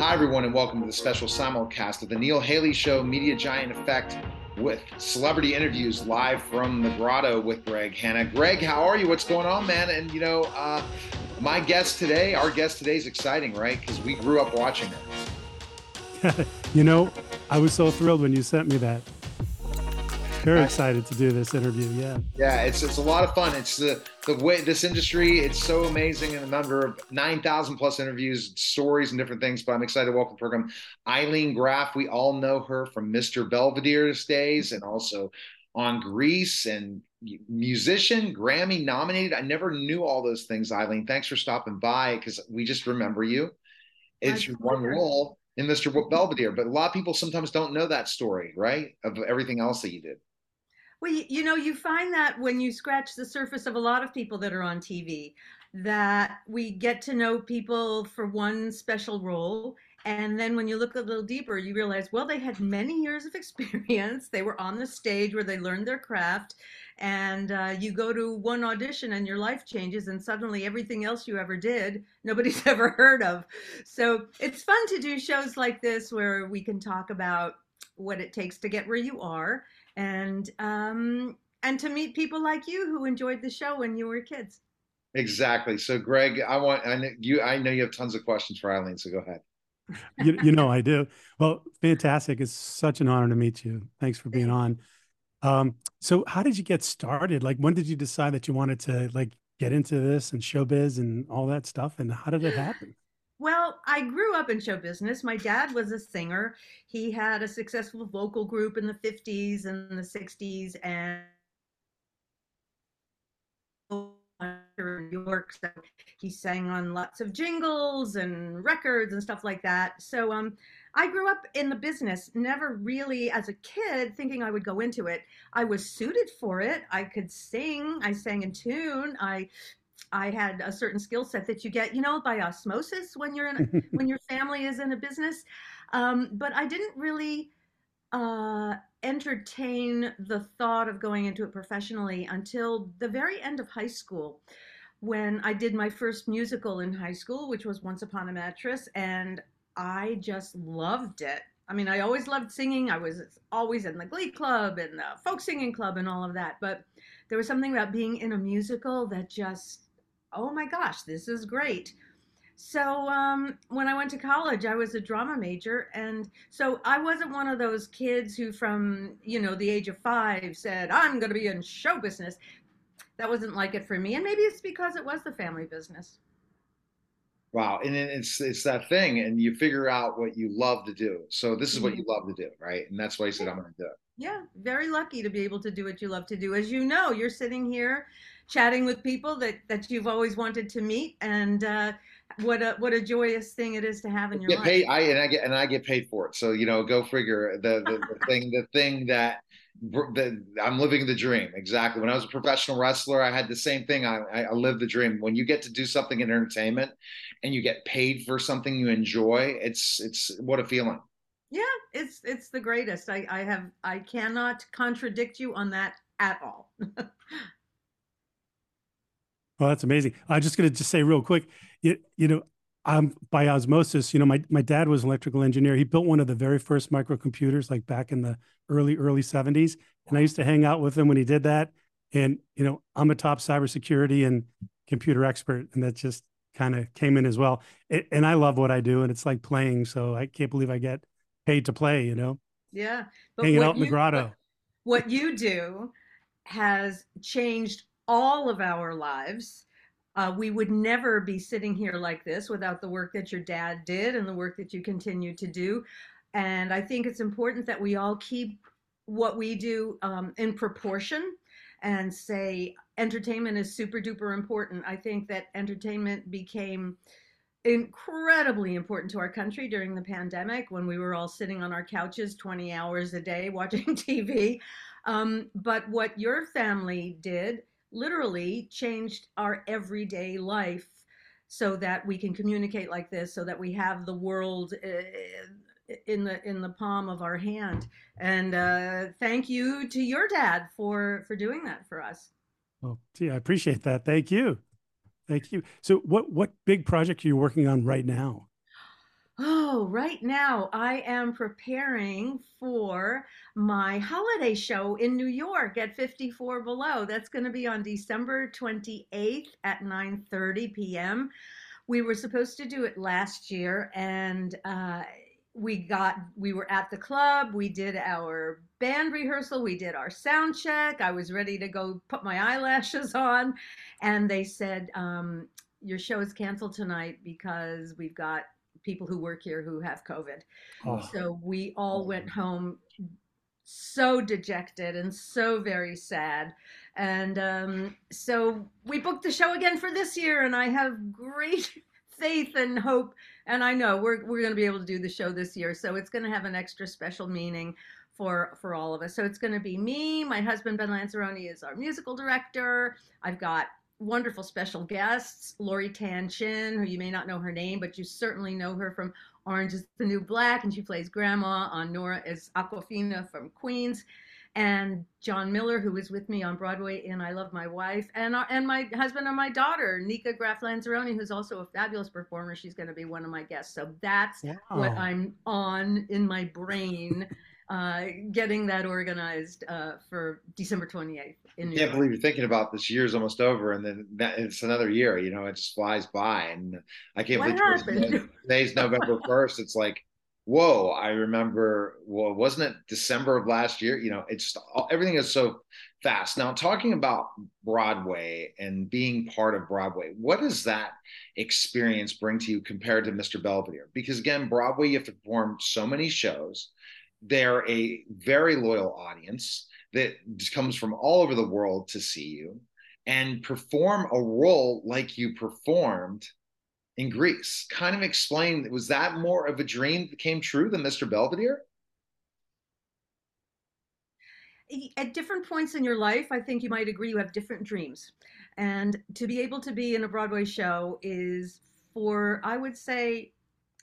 Hi, everyone, and welcome to the special simulcast of the Neil Haley Show Media Giant Effect with celebrity interviews live from the grotto with Greg Hanna. Greg, how are you? What's going on, man? And you know, uh, my guest today, our guest today is exciting, right? Because we grew up watching her. you know, I was so thrilled when you sent me that. Very excited to do this interview. Yeah. Yeah, it's it's a lot of fun. It's the the way this industry. It's so amazing in a number of nine thousand plus interviews, stories, and different things. But I'm excited to welcome the program Ilene Graff. We all know her from Mr. Belvedere's days, and also on Grease and musician, Grammy nominated. I never knew all those things, Ilene Thanks for stopping by because we just remember you. It's your one role in Mr. Belvedere, but a lot of people sometimes don't know that story, right? Of everything else that you did. Well, you know, you find that when you scratch the surface of a lot of people that are on TV, that we get to know people for one special role. And then when you look a little deeper, you realize, well, they had many years of experience. They were on the stage where they learned their craft. And uh, you go to one audition and your life changes, and suddenly everything else you ever did, nobody's ever heard of. So it's fun to do shows like this where we can talk about what it takes to get where you are and um, and to meet people like you who enjoyed the show when you were kids. Exactly. So, Greg, I want I know you. I know you have tons of questions for Ilene. So, go ahead. you, you know I do. Well, fantastic. It's such an honor to meet you. Thanks for being on. Um, so, how did you get started? Like, when did you decide that you wanted to like get into this and showbiz and all that stuff? And how did it happen? Well, I grew up in show business. My dad was a singer. He had a successful vocal group in the 50s and the 60s and New York. So he sang on lots of jingles and records and stuff like that. So um, I grew up in the business, never really as a kid thinking I would go into it. I was suited for it. I could sing. I sang in tune. I I had a certain skill set that you get, you know, by osmosis when you're in a, when your family is in a business. Um, but I didn't really uh, entertain the thought of going into it professionally until the very end of high school, when I did my first musical in high school, which was Once Upon a Mattress, and I just loved it. I mean, I always loved singing. I was always in the Glee Club and the folk singing club and all of that. But there was something about being in a musical that just oh my gosh, this is great. So um, when I went to college, I was a drama major, and so I wasn't one of those kids who, from you know the age of five, said I'm going to be in show business. That wasn't like it for me, and maybe it's because it was the family business. Wow, and it's it's that thing, and you figure out what you love to do. So this is what you mm-hmm. love to do, right? And that's why you said I'm going to do it. Yeah, very lucky to be able to do what you love to do. As you know, you're sitting here chatting with people that that you've always wanted to meet and uh, what a what a joyous thing it is to have in your get life. Paid, I and I get and I get paid for it. So you know, go figure. The the, the thing the thing that the, I'm living the dream exactly. When I was a professional wrestler, I had the same thing. I, I lived the dream. When you get to do something in entertainment, and you get paid for something you enjoy, it's it's what a feeling. Yeah, it's it's the greatest. I I have I cannot contradict you on that at all. Well, that's amazing. I'm just going to just say real quick, you, you know, I'm by osmosis, you know, my, my dad was an electrical engineer. He built one of the very first microcomputers, like back in the early, early 70s. And I used to hang out with him when he did that. And, you know, I'm a top cybersecurity and computer expert. And that just kind of came in as well. It, and I love what I do. And it's like playing. So I can't believe I get paid to play, you know? Yeah. Hanging out in the grotto. What, what you do has changed all of our lives. Uh, we would never be sitting here like this without the work that your dad did and the work that you continue to do. And I think it's important that we all keep what we do um, in proportion and say entertainment is super duper important. I think that entertainment became incredibly important to our country during the pandemic when we were all sitting on our couches 20 hours a day watching TV. Um, but what your family did literally changed our everyday life so that we can communicate like this so that we have the world uh, in the in the palm of our hand. And uh, thank you to your dad for for doing that for us. Oh gee i appreciate that. Thank you. Thank you. So what what big project are you working on right now? Oh, right now I am preparing for my holiday show in New York at 54 Below. That's going to be on December 28th at 9:30 p.m. We were supposed to do it last year, and uh, we got we were at the club. We did our band rehearsal. We did our sound check. I was ready to go put my eyelashes on, and they said, um, "Your show is canceled tonight because we've got." people who work here who have COVID. Oh. So we all went home so dejected and so very sad. And um, so we booked the show again for this year, and I have great faith and hope. And I know we're we're going to be able to do the show this year, so it's going to have an extra special meaning for for all of us. So it's going to be me, my husband Ben Lanzarone is our musical director. I've got wonderful special guests, Lori Tan Chin, who you may not know her name, but you certainly know her from Orange is the New Black, and she plays Grandma on Nora is Awkwafina from Queens, and John Miller, who is with me on Broadway in I Love My Wife, and our, and my husband and my daughter, Nika Graff Lanzarone, who's also a fabulous performer. She's going to be one of my guests. So that's wow. what I'm on in my brain uh, getting that organized uh, for December 28th. In New I can't York. believe you're thinking about this year's almost over, and then that, it's another year. You know, it just flies by, and I can't what believe happened? today's November 1st. It's like, whoa! I remember. Well, wasn't it December of last year? You know, it's everything is so fast. Now, talking about Broadway and being part of Broadway, what does that experience bring to you compared to Mr. Belvedere? Because again, Broadway, you have to perform so many shows they're a very loyal audience that comes from all over the world to see you and perform a role like you performed in Grease. Kind of explain, was that more of a dream that came true than Mr. Belvedere? At different points in your life, I think you might agree you have different dreams. And to be able to be in a Broadway show is for, I would say,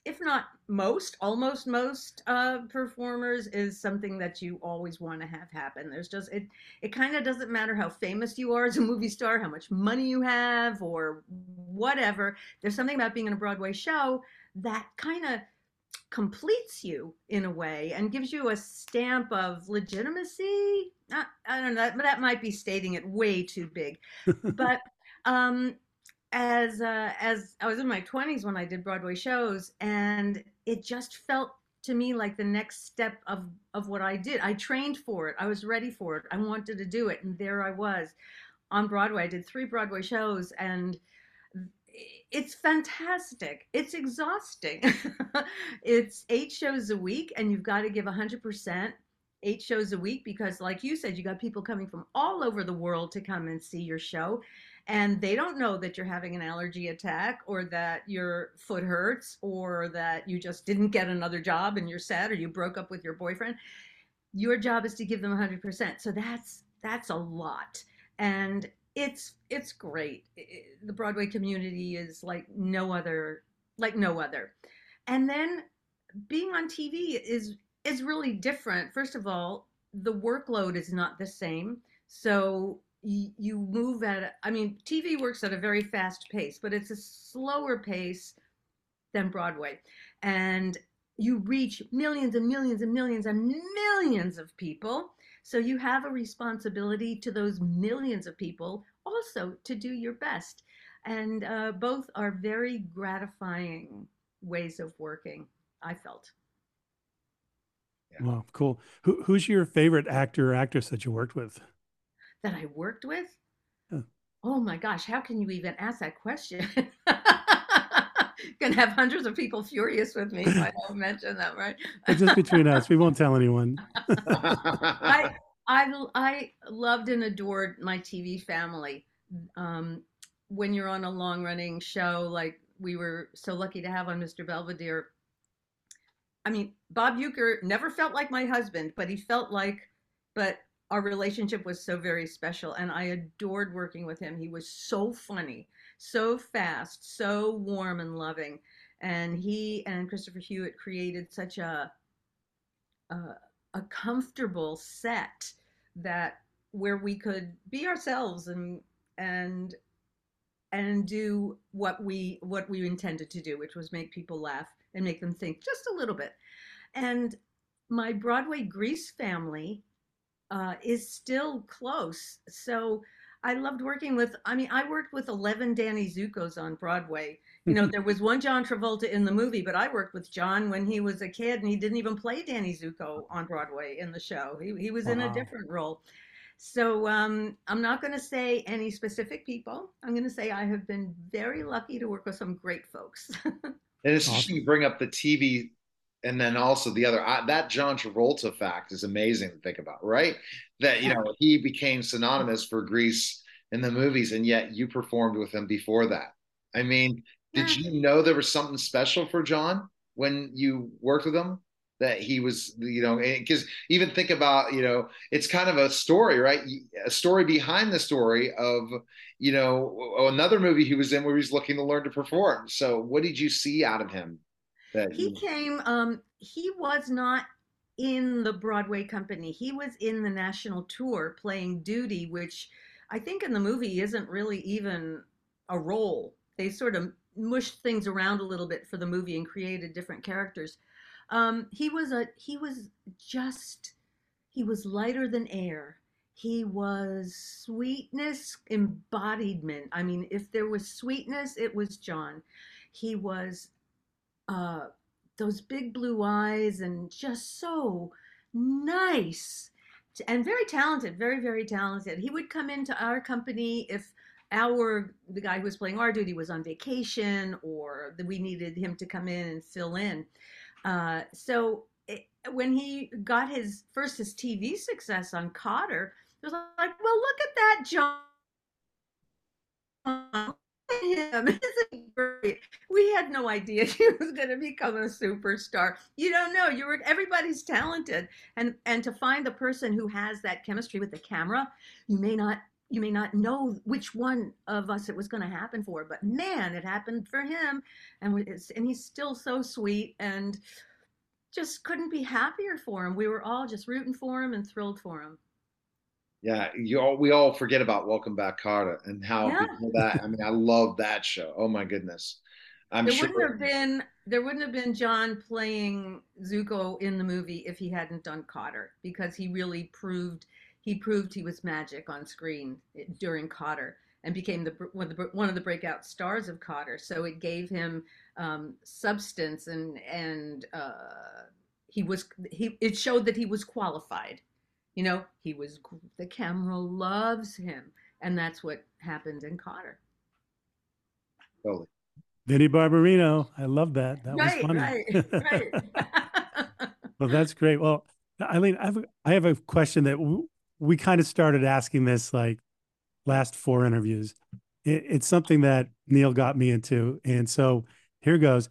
if not most, almost most uh, performers, is something that you always want to have happen. There's just it. It kind of doesn't matter how famous you are as a movie star, how much money you have, or whatever. There's something about being in a Broadway show that kind of completes you in a way and gives you a stamp of legitimacy. I, I don't know, that, that might be stating it way too big, but um, as uh, as I was in my 20s when I did Broadway shows, and it just felt to me like the next step of of what I did. I trained for it. I was ready for it. I wanted to do it, and there I was on Broadway. I did three Broadway shows, and it's fantastic. It's exhausting. it's eight shows a week, and you've got to give 100% eight shows a week because, like you said, you got people coming from all over the world to come and see your show and they don't know that you're having an allergy attack or that your foot hurts or that you just didn't get another job and you're sad or you broke up with your boyfriend your job is to give them 100% so that's that's a lot. And it's it's great. The broadway community is like no other like no other. And then being on tv is is really different. First of all the workload is not the same. So you move at i mean tv works at a very fast pace but it's a slower pace than broadway. And you reach millions and millions and millions and millions of people. So you have a responsibility to those millions of people also to do your best. And uh, both are very gratifying ways of working i felt. Yeah. wow cool. Who, who's your favorite actor or actress that you worked with that I worked with? Oh my gosh, how can you even ask that question? Gonna have hundreds of people furious with me if I don't mention that, right? just between us, we won't tell anyone. I, I I loved and adored my TV family. Um, when you're on a long running show like we were so lucky to have on Mr. Belvedere, I mean, Bob Uecker never felt like my husband, but he felt like, but our relationship was so very special and I adored working with him. He was so funny, so fast, so warm and loving. And he and Christopher Hewitt created such a a, a comfortable set that where we could be ourselves and and and do what we what we intended to do, which was make people laugh and make them think just a little bit. And my Broadway Grease family uh, is still close. So I loved working with, I mean, I worked with 11 Danny Zuko's on Broadway. You know, there was one John Travolta in the movie, but I worked with John when he was a kid and he didn't even play Danny Zuko on Broadway in the show. He, he was wow. in a different role. So um, I'm not going to say any specific people. I'm going to say I have been very lucky to work with some great folks. and it's interesting you bring up the TV and then also the other that John Travolta fact is amazing to think about, right? That you know he became synonymous for Grease in the movies, and yet you performed with him before that. I mean, did you know there was something special for John when you worked with him? That he was, you know, because even think about, you know, it's kind of a story, right? A story behind the story of, you know, another movie he was in where he's looking to learn to perform. So, what did you see out of him that he came. Um, he was not in the Broadway company. He was in the national tour playing Doody, which I think in the movie isn't really even a role. They sort of mushed things around a little bit for the movie and created different characters. Um, he was a he was just he was lighter than air. He was sweetness embodiment. I mean, if there was sweetness, it was John. He was uh, those big blue eyes and just so nice and very talented, very, very talented. He would come into our company if our the guy who was playing our Doody was on vacation or we needed him to come in and fill in. Uh, so it, when he got his first his TV success on Kotter, it was like, well, look at that, John him. Isn't great? We had no idea he was going to become a superstar. You don't know. You were everybody's talented, and and to find the person who has that chemistry with the camera, you may not you may not know which one of us it was going to happen for, but man, it happened for him, and and he's still so sweet and just couldn't be happier for him. We were all just rooting for him and thrilled for him. Yeah, you all we all forget about Welcome Back Kotter and how yeah. that. I mean, I love that show. Oh my goodness. I'm there sure. wouldn't have been there wouldn't have been John playing Zuko in the movie if he hadn't done Kotter because he really proved he proved he was magic on screen during Kotter and became the one of the, one of the breakout stars of Kotter. So it gave him um, substance and and uh, he was he it showed that he was qualified you know, he was, the camera loves him. And that's what happened in Kotter. Totally. Vinnie Barbarino. I love that. That right, was funny. Right, right. well, that's great. Well, Ilene, I have a, I have a question that w- we kind of started asking this like last four interviews. It, it's something that Neil got me into. And so here goes.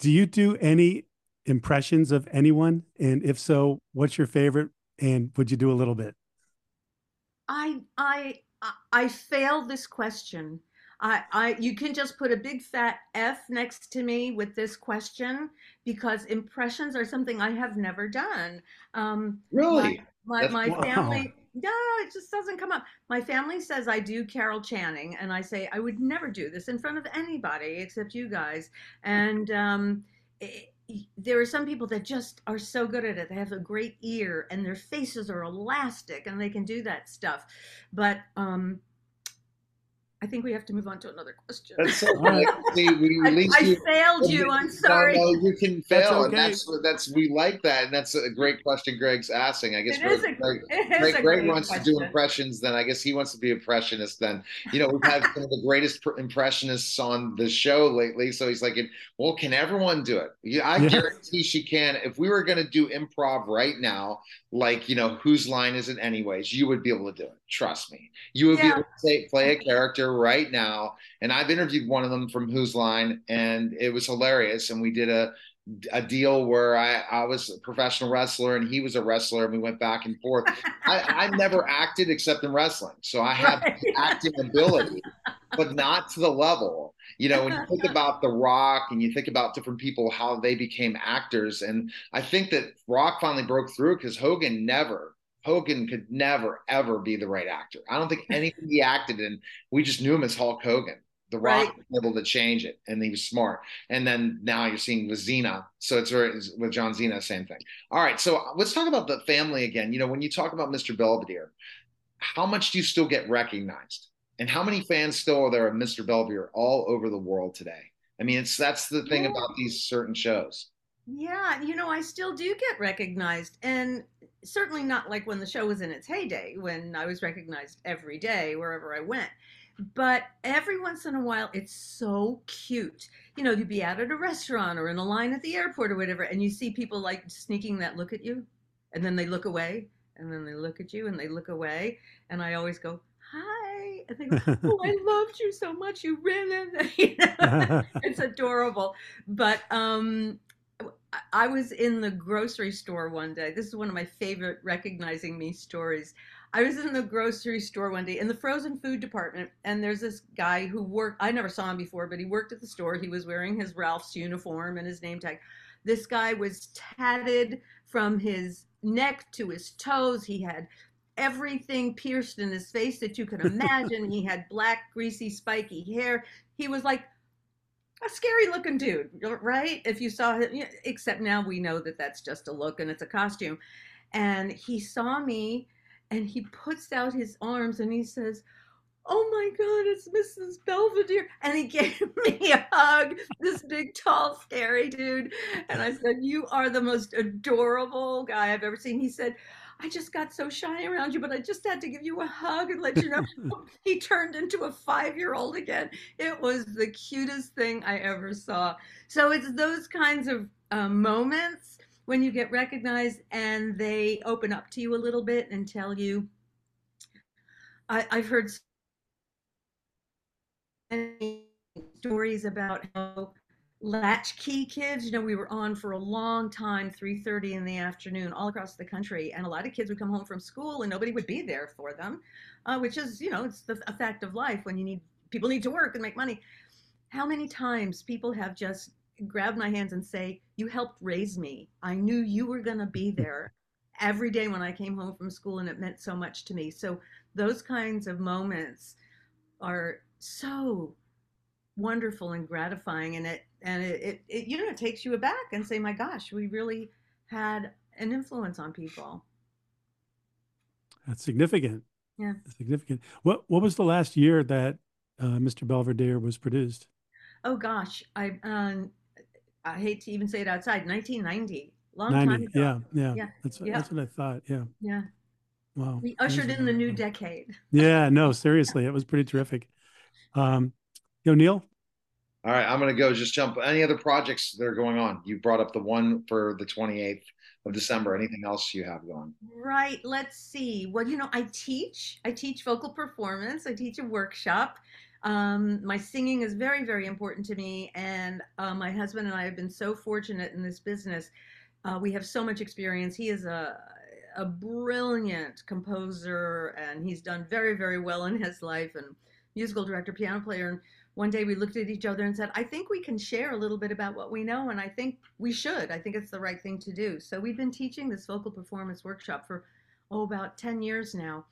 Do you do any impressions of anyone? And if so, what's your favorite and would you do a little bit? I I I fail this question. I, I you can just put a big fat F next to me with this question because impressions are something I have never done. Um, really? My, my, my family no, it just doesn't come up. My family says I do Carol Channing, and I say I would never do this in front of anybody except you guys. And um, it, there are some people that just are so good at it. They have a great ear and their faces are elastic and they can do that stuff. But um, I think we have to move on to another question. That's so. See, we I, I you, failed you. I'm sorry. No, no, you can fail, okay. and that's that's we like that, and that's a great question Greg's asking. I guess it Greg, a, Greg, Greg, Greg wants question. to do impressions. Then I guess he wants to be impressionist. Then you know we've had some of the greatest impressionists on the show lately, so he's like, "Well, can everyone do it?" Yeah, I guarantee she can. If we were going to do improv right now, like you know, whose line is it anyways? You would be able to do it. Trust me. You would yeah. be able to say, play a character right now. And I've interviewed one of them from Whose Line, and it was hilarious. And we did a a deal where I, I was a professional wrestler and he was a wrestler and we went back and forth. I, I never acted except in wrestling. So I have right. acting ability, but not to the level. You know, when you think about The Rock and you think about different people, how they became actors. And I think that Rock finally broke through because Hogan never Hogan could never ever be the right actor. I don't think anything he acted in, we just knew him as Hulk Hogan. The Rock right. was able to change it, and he was smart. And then now you're seeing with Cena, so it's very with John Cena, same thing. All right, so let's talk about the family again. You know, when you talk about Mr. Belvedere, how much do you still get recognized, and how many fans still are there of Mr. Belvedere all over the world today? I mean, it's that's the thing yeah. about these certain shows. Yeah, you know, I still do get recognized, and certainly not like when the show was in its heyday, when I was recognized every day wherever I went. But every once in a while, it's so cute. You know, you'd be out at a restaurant or in a line at the airport or whatever, and you see people like sneaking that look at you, and then they look away, and then they look at you, and they look away, and I always go, "Hi," and they go, "Oh, I loved you so much, you ran in." you know? it's adorable, but um, I was in the grocery store one day. This is one of my favorite recognizing me stories. I was in the grocery store one day in the frozen food department, and there's this guy who worked. I never saw him before, but he worked at the store. He was wearing his Ralph's uniform and his name tag. This guy was tatted from his neck to his toes. He had everything pierced in his face that you could imagine. he had black, greasy, spiky hair. He was like a scary looking dude, right? If you saw him, except now we know that that's just a look and it's a costume. And he saw me and he puts out his arms and he says, Oh my God, it's Mrs. Belvedere. And he gave me a hug, this big, tall, scary dude. And I said, You are the most adorable guy I've ever seen. He said, I just got so shy around you, but I just had to give you a hug and let you know he turned into a five year old again. It was the cutest thing I ever saw. So it's those kinds of um, moments when you get recognized and they open up to you a little bit and tell you I, i've heard stories about how latchkey kids you know we were on for a long time 3.30 in the afternoon all across the country and a lot of kids would come home from school and nobody would be there for them uh, which is you know it's the, a fact of life when you need people need to work and make money how many times people have just grabbed my hands and say, You helped raise me. I knew you were going to be there every day when I came home from school, and it meant so much to me. So, those kinds of moments are so wonderful and gratifying and it and it, it, it you know it takes you aback and say my gosh we really had an influence on people that's significant yeah significant what what was the last year that uh, mr belvedere was produced oh gosh i um I hate to even say it outside, 1990, long 90, time ago. Yeah, yeah, yeah. That's, yeah. that's what I thought. Yeah. Yeah. Wow. We ushered in the new decade. Yeah, no, seriously. It was pretty terrific. Um, yo, Neil? All right, I'm going to go just jump. Any other projects that are going on? You brought up the one for the 28th of December. Anything else you have going? Right. Let's see. Well, you know, I teach. I teach vocal performance. I teach a workshop. Um, my singing is very, very important to me. And uh, my husband and I have been so fortunate in this business. Uh, we have so much experience. He is a, a brilliant composer and he's done very, very well in his life and musical director, piano player. And one day we looked at each other and said, I think we can share a little bit about what we know. And I think we should. I think it's the right thing to do. So we've been teaching this vocal performance workshop for, oh, about 10 years now.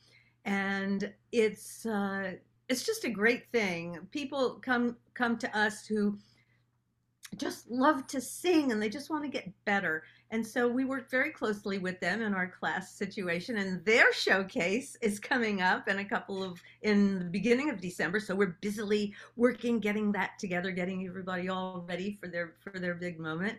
And it's, uh, it's just a great thing. People come come to us who just love to sing and they just want to get better. And so we work very closely with them in our class situation and their showcase is coming up in a couple of in the beginning of December. So we're busily working getting that together, getting everybody all ready for their for their big moment.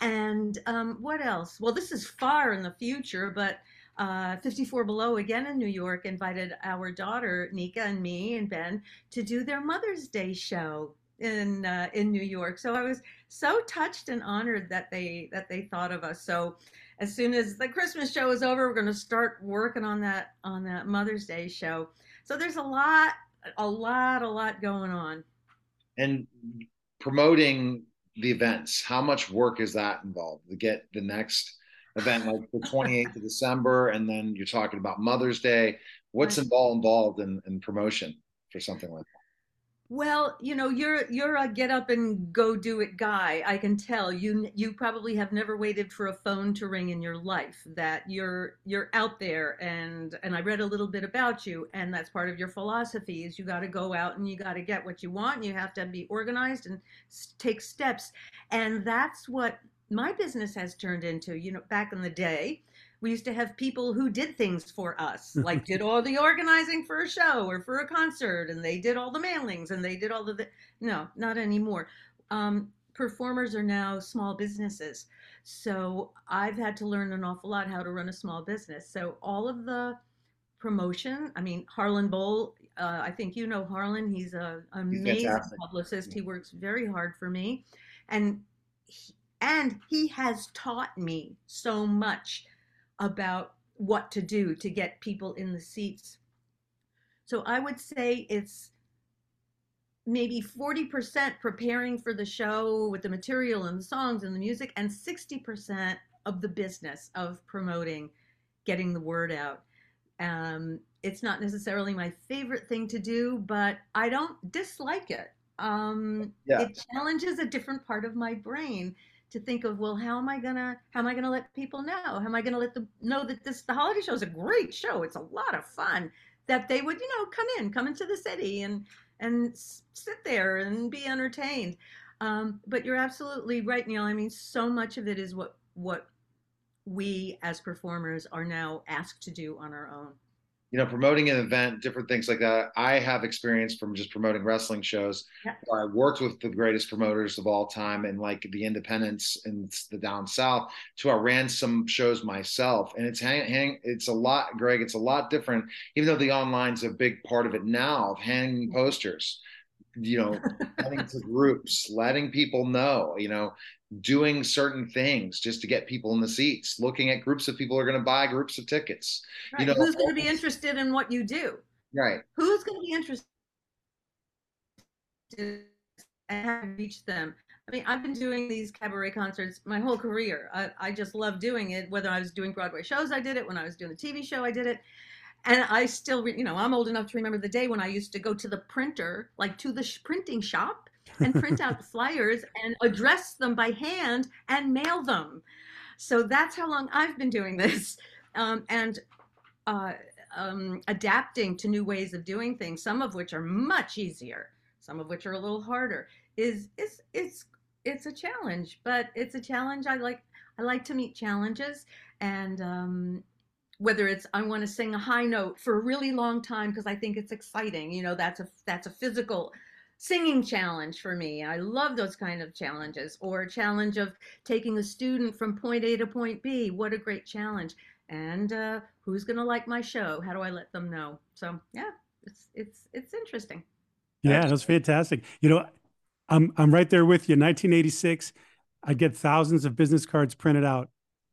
And um, what else? Well, this is far in the future, but uh, 54 Below again in New York invited our daughter Nika and me and Ben to do their Mother's Day show in uh, in New York. So I was so touched and honored that they that they thought of us. So as soon as the Christmas show is over, we're going to start working on that on that Mother's Day show. So there's a lot, a lot, a lot going on. And promoting the events, how much work is that involved to get the next event like the 28th of December, and then you're talking about Mother's Day. What's involved involved in, in promotion for something like that? Well, you know, you're you're a get up and go do it guy. I can tell you you probably have never waited for a phone to ring in your life. That you're you're out there and and I read a little bit about you and that's part of your philosophy is you got to go out and you got to get what you want. And you have to be organized and take steps. And that's what my business has turned into. You know, back in the day, we used to have people who did things for us, like did all the organizing for a show or for a concert, and they did all the mailings and they did all the. No, not anymore. Um, performers are now small businesses. So I've had to learn an awful lot how to run a small business. So all of the promotion, I mean, Harlan Boll, uh, I think you know Harlan. He's a amazing He's publicist. He works very hard for me. And he, and he has taught me so much about what to do to get people in the seats. So I would say it's maybe 40% preparing for the show with the material and the songs and the music, and 60% of the business of promoting, getting the word out. Um, it's not necessarily my favorite thing to do, but I don't dislike it. Um, yeah. It challenges a different part of my brain to think of well how am i gonna how am i gonna let people know? How am i gonna let them know that this the holiday show is a great show. It's a lot of fun. That they would you know come in come into the city and and sit there and be entertained. Um, but you're absolutely right neil. I mean so much of it is what what we as performers are now asked to do on our own you know, promoting an event, different things like that. I have experience from just promoting wrestling shows. Yeah. I worked with the greatest promoters of all time and like the independents and the down south. To I ran some shows myself, and it's hang, hang it's a lot, Greg. It's a lot different, even though the online's a big part of it now of hanging posters you know, getting to groups, letting people know, you know, doing certain things just to get people in the seats, looking at groups of people who are going to buy groups of tickets. Right. You know, who's going to be interested in what you do? Right. Who's going to be interested and reach them? I mean, I've been doing these cabaret concerts my whole career. I, I just love doing it. Whether I was doing Broadway shows, I did it. When I was doing the TV show, I did it. And I still, you know, I'm old enough to remember the day when I used to go to the printer, like to the sh- printing shop, and print out flyers and address them by hand and mail them. So that's how long I've been doing this. Um, and uh, um, adapting to new ways of doing things, some of which are much easier, some of which are a little harder, is is it's it's a challenge. But it's a challenge I like. I like to meet challenges, and um, whether it's I want to sing a high note for a really long time because I think it's exciting. You know, that's a that's a physical singing challenge for me. I love those kind of challenges, or a challenge of taking a student from point A to point B. What a great challenge! And uh, who's going to like my show? How do I let them know? So yeah, it's it's it's interesting. Yeah, that's fantastic. You know, I'm I'm right there with you. 1986, I get thousands of business cards printed out,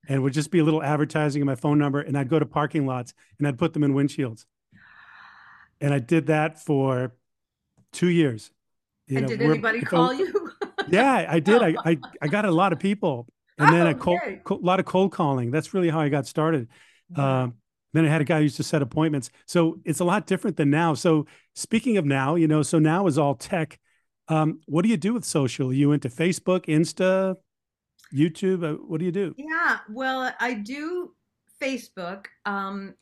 and would just be a little advertising of my phone number, and I'd go to parking lots and I'd put them in windshields. And I did that for two years. You and know, did anybody call you? yeah, I did. I, I, I got a lot of people, and then a cold, a lot of cold calling. That's really how I got started. Um, then I had a guy who used to set appointments. So it's a lot different than now. So speaking of now, you know, so now is all tech. Um, what do you do with social? Are you into Facebook, Insta, YouTube? Uh, what do you do? Yeah, well, I do Facebook. Um,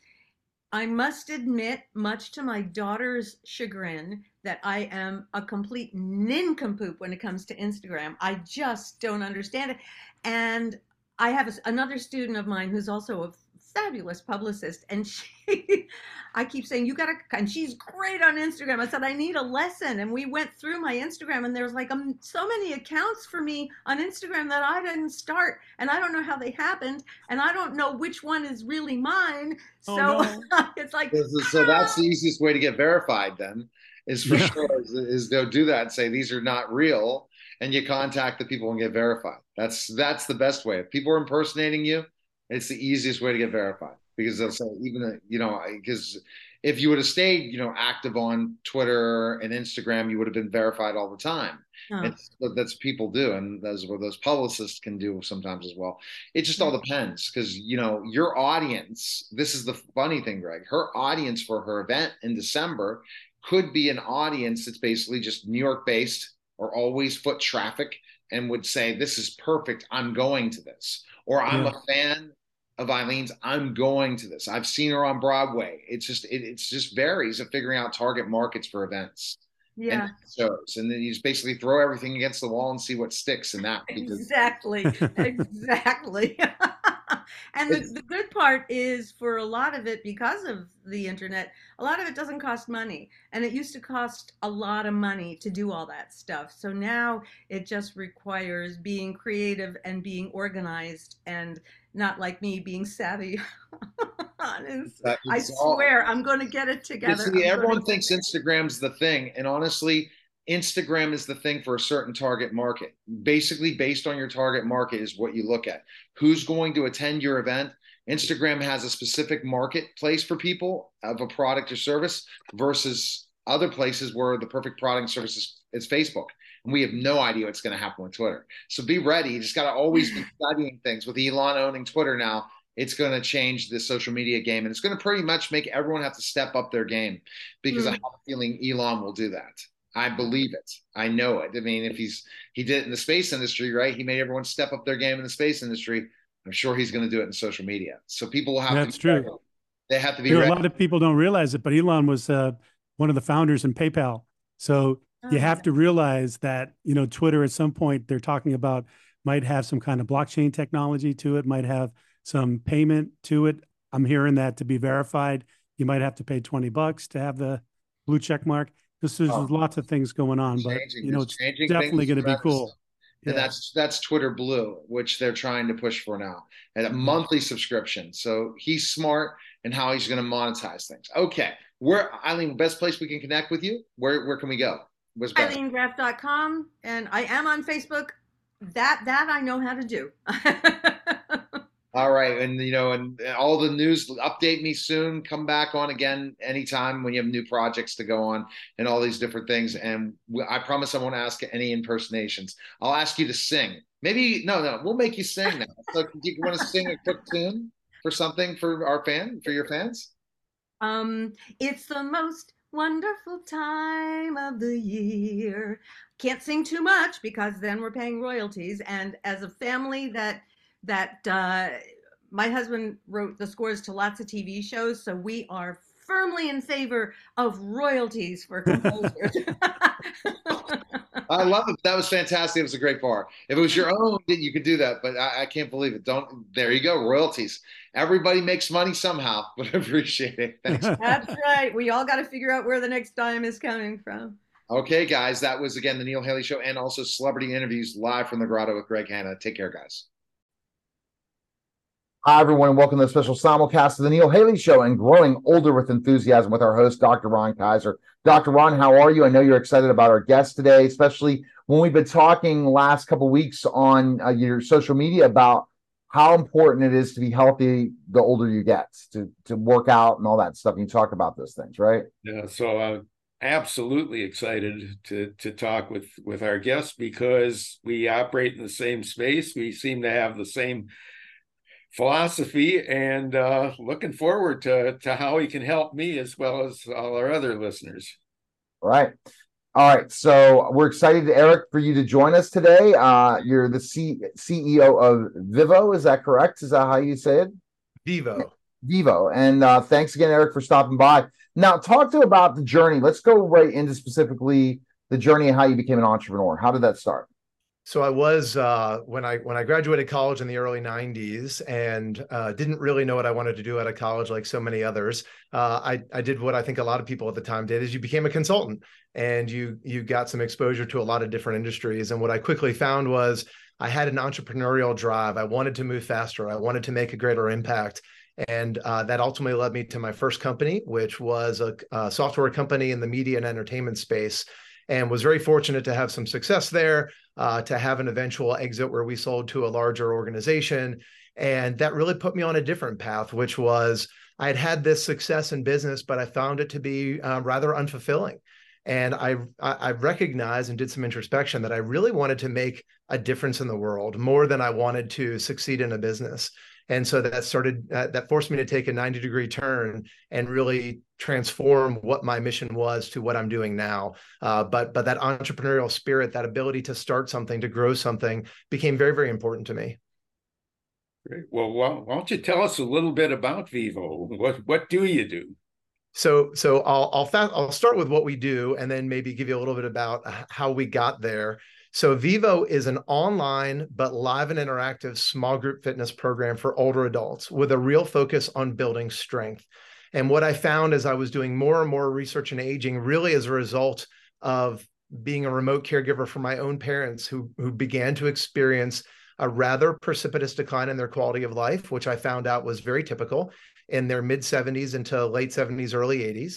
I must admit, much to my daughter's chagrin, that I am a complete nincompoop when it comes to Instagram. I just don't understand it. And I have another student of mine who's also a fabulous publicist and she i keep saying you gotta and she's great on instagram. I said i need a lesson and we went through my instagram and there's like um, so many accounts for me on instagram that i didn't start and i don't know how they happened and i don't know which one is really mine. Oh, so no. it's like so that's the easiest way to get verified then is for yeah. sure is, is they'll do that and say these are not real and you contact the people and get verified. That's that's the best way. If people are impersonating you it's the easiest way to get verified because they'll say even you know because if you would have stayed you know active on Twitter and Instagram, you would have been verified all the time. Oh. that's people do, and that's what those publicists can do sometimes as well. It just all mm-hmm. depends because you know your audience. This is the funny thing, Greg. Her audience for her event in December could be an audience that's basically just New York based or always foot traffic and would say, This is perfect. I'm going to this. Or I'm yeah. a fan of Ilene's. I'm going to this. I've seen her on Broadway. It's just, it it's just varies of figuring out target markets for events. Yeah. And shows. And then you just basically throw everything against the wall and see what sticks in that. Because- exactly. exactly. and the, the good part is for a lot of it because of the internet a lot of it doesn't cost money. And it used to cost a lot of money to do all that stuff. So now it just requires being creative and being organized and not like me being savvy. I swear all, i'm going to get it together. see, everyone thinks instagram's the thing. And honestly Instagram is the thing for a certain target market. Basically, based on your target market, is what you look at. Who's going to attend your event? Instagram has a specific marketplace for people of a product or service versus other places where the perfect product service is, is Facebook. And we have no idea what's going to happen with Twitter. So be ready. You just got to always be studying things. With Elon owning Twitter now, it's going to change the social media game. And it's going to pretty much make everyone have to step up their game because mm. I have a feeling Elon will do that. I believe it. I know it. I mean, if he's he did it in the space industry, right? He made everyone step up their game in the space industry. I'm sure he's going to do it in social media. So people will have That's true. Ready. They have to be. You know, a lot of people don't realize it, but Elon was uh, one of the founders in PayPal. So oh, you have to realize that you know Twitter at some point they're talking about might have some kind of blockchain technology to it, might have some payment to it. I'm hearing that to be verified, you might have to pay 20 bucks to have the blue check mark. This is oh, lots of things going on, but you know, it's, it's definitely going to be cool. And yeah. that's that's Twitter Blue, which they're trying to push for now, and a mm-hmm. monthly subscription. So he's smart and how he's going to monetize things. Okay, where Ilene, best place we can connect with you? Where where can we go? Where's IleneGraff.com, and I am on Facebook. That that I know how to do. All right, and you know, and all the news. Update me soon. Come back on again anytime when you have new projects to go on and all these different things. And I promise I won't ask any impersonations. I'll ask you to sing. Maybe no, no, we'll make you sing now. So, do you want to sing a quick tune for something for our fan for your fans? Um, it's the most wonderful time of the year. Can't sing too much because then we're paying royalties. And as a family that that uh, my husband wrote the scores to lots of TV shows, so we are firmly in favor of royalties for composers. I love it. That was fantastic. It was a great bar. If it was your own, you could do that. But I, I, can't believe it. Don't. There you go. Royalties. Everybody makes money somehow. But I appreciate it. Thanks. That's right. We all got to figure out where the next dime is coming from. Okay, guys. That was again the Neil Haley Show, and also celebrity interviews live from the Grotto with Greg Hanna. Take care, guys. Hi, everyone, and welcome to the special simulcast of the Neil Haley Show and Growing Older with Enthusiasm with our host, Dr. Ron Kaiser. Dr. Ron, how are you? I know you're excited about our guest today, especially when we've been talking last couple weeks on uh, your social media about how important it is to be healthy the older you get, to to work out and all that stuff. You talk about those things, right? Yeah. So I'm absolutely excited to to talk with with our guest because we operate in the same space. We seem to have the same philosophy and uh, looking forward to, to how he can help me as well as all our other listeners. All right. All right. So we're excited, Eric, for you to join us today. Uh, you're the C- CEO of Vivo. Is that correct? Is that how you say it? Vivo. Vivo. And uh, thanks again, Eric, for stopping by. Now, talk to about the journey. Let's go right into specifically the journey and how you became an entrepreneur. How did that start? So I was uh, when I when I graduated college in the early '90s and uh, didn't really know what I wanted to do out of college, like so many others. Uh, I I did what I think a lot of people at the time did: is you became a consultant and you you got some exposure to a lot of different industries. And what I quickly found was I had an entrepreneurial drive. I wanted to move faster. I wanted to make a greater impact. And uh, that ultimately led me to my first company, which was a, a software company in the media and entertainment space and was very fortunate to have some success there, uh, to have an eventual exit where we sold to a larger organization. And that really put me on a different path, which was I had had this success in business, but I found it to be uh, rather unfulfilling. And I, I recognized and did some introspection that I really wanted to make a difference in the world more than I wanted to succeed in a business. And so that started uh, that forced me to take a 90 degree turn and really transform what my mission was to what I'm doing now. Uh, but but that entrepreneurial spirit, that ability to start something, to grow something, became very very important to me. Great. Well, why, why don't you tell us a little bit about Vivo? What what do you do? So so I'll I'll fa- I'll start with what we do, and then maybe give you a little bit about how we got there. So Vivo is an online but live and interactive small group fitness program for older adults with a real focus on building strength. And what I found as I was doing more and more research in aging, really as a result of being a remote caregiver for my own parents who who began to experience a rather precipitous decline in their quality of life, which I found out was very typical in their mid 70s into late 70s, early 80s.